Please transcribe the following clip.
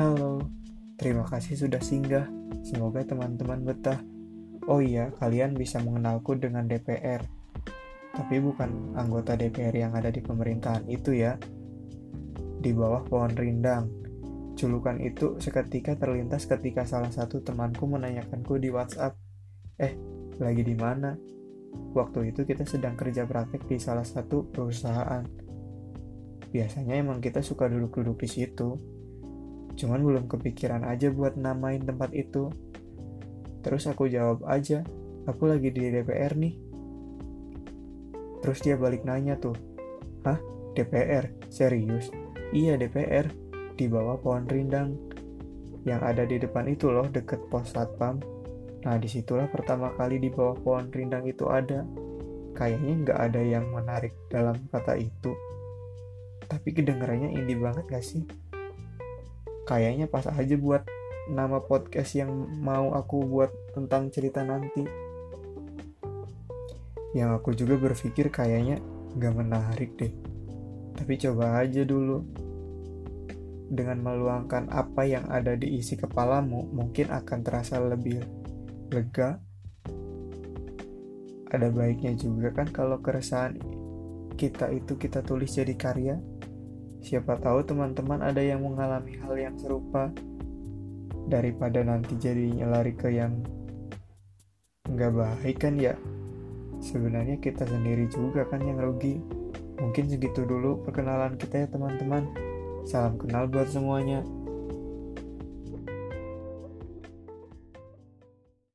Halo, terima kasih sudah singgah. Semoga teman-teman betah. Oh iya, kalian bisa mengenalku dengan DPR. Tapi bukan anggota DPR yang ada di pemerintahan itu ya. Di bawah pohon rindang. Julukan itu seketika terlintas ketika salah satu temanku menanyakanku di WhatsApp. Eh, lagi di mana? Waktu itu kita sedang kerja praktek di salah satu perusahaan. Biasanya emang kita suka duduk-duduk di situ. Cuman belum kepikiran aja buat namain tempat itu. Terus aku jawab aja, aku lagi di DPR nih. Terus dia balik nanya tuh, Hah? DPR? Serius? Iya DPR, di bawah pohon rindang. Yang ada di depan itu loh, deket pos satpam. Nah di situlah pertama kali di bawah pohon rindang itu ada. Kayaknya nggak ada yang menarik dalam kata itu. Tapi kedengarannya indie banget gak sih? Kayaknya pas aja buat nama podcast yang mau aku buat tentang cerita nanti. Yang aku juga berpikir kayaknya gak menarik deh. Tapi coba aja dulu. Dengan meluangkan apa yang ada di isi kepalamu mungkin akan terasa lebih lega. Ada baiknya juga kan kalau keresahan kita itu kita tulis jadi karya Siapa tahu teman-teman ada yang mengalami hal yang serupa daripada nanti jadinya lari ke yang nggak baik kan ya. Sebenarnya kita sendiri juga kan yang rugi. Mungkin segitu dulu perkenalan kita ya teman-teman. Salam kenal buat semuanya.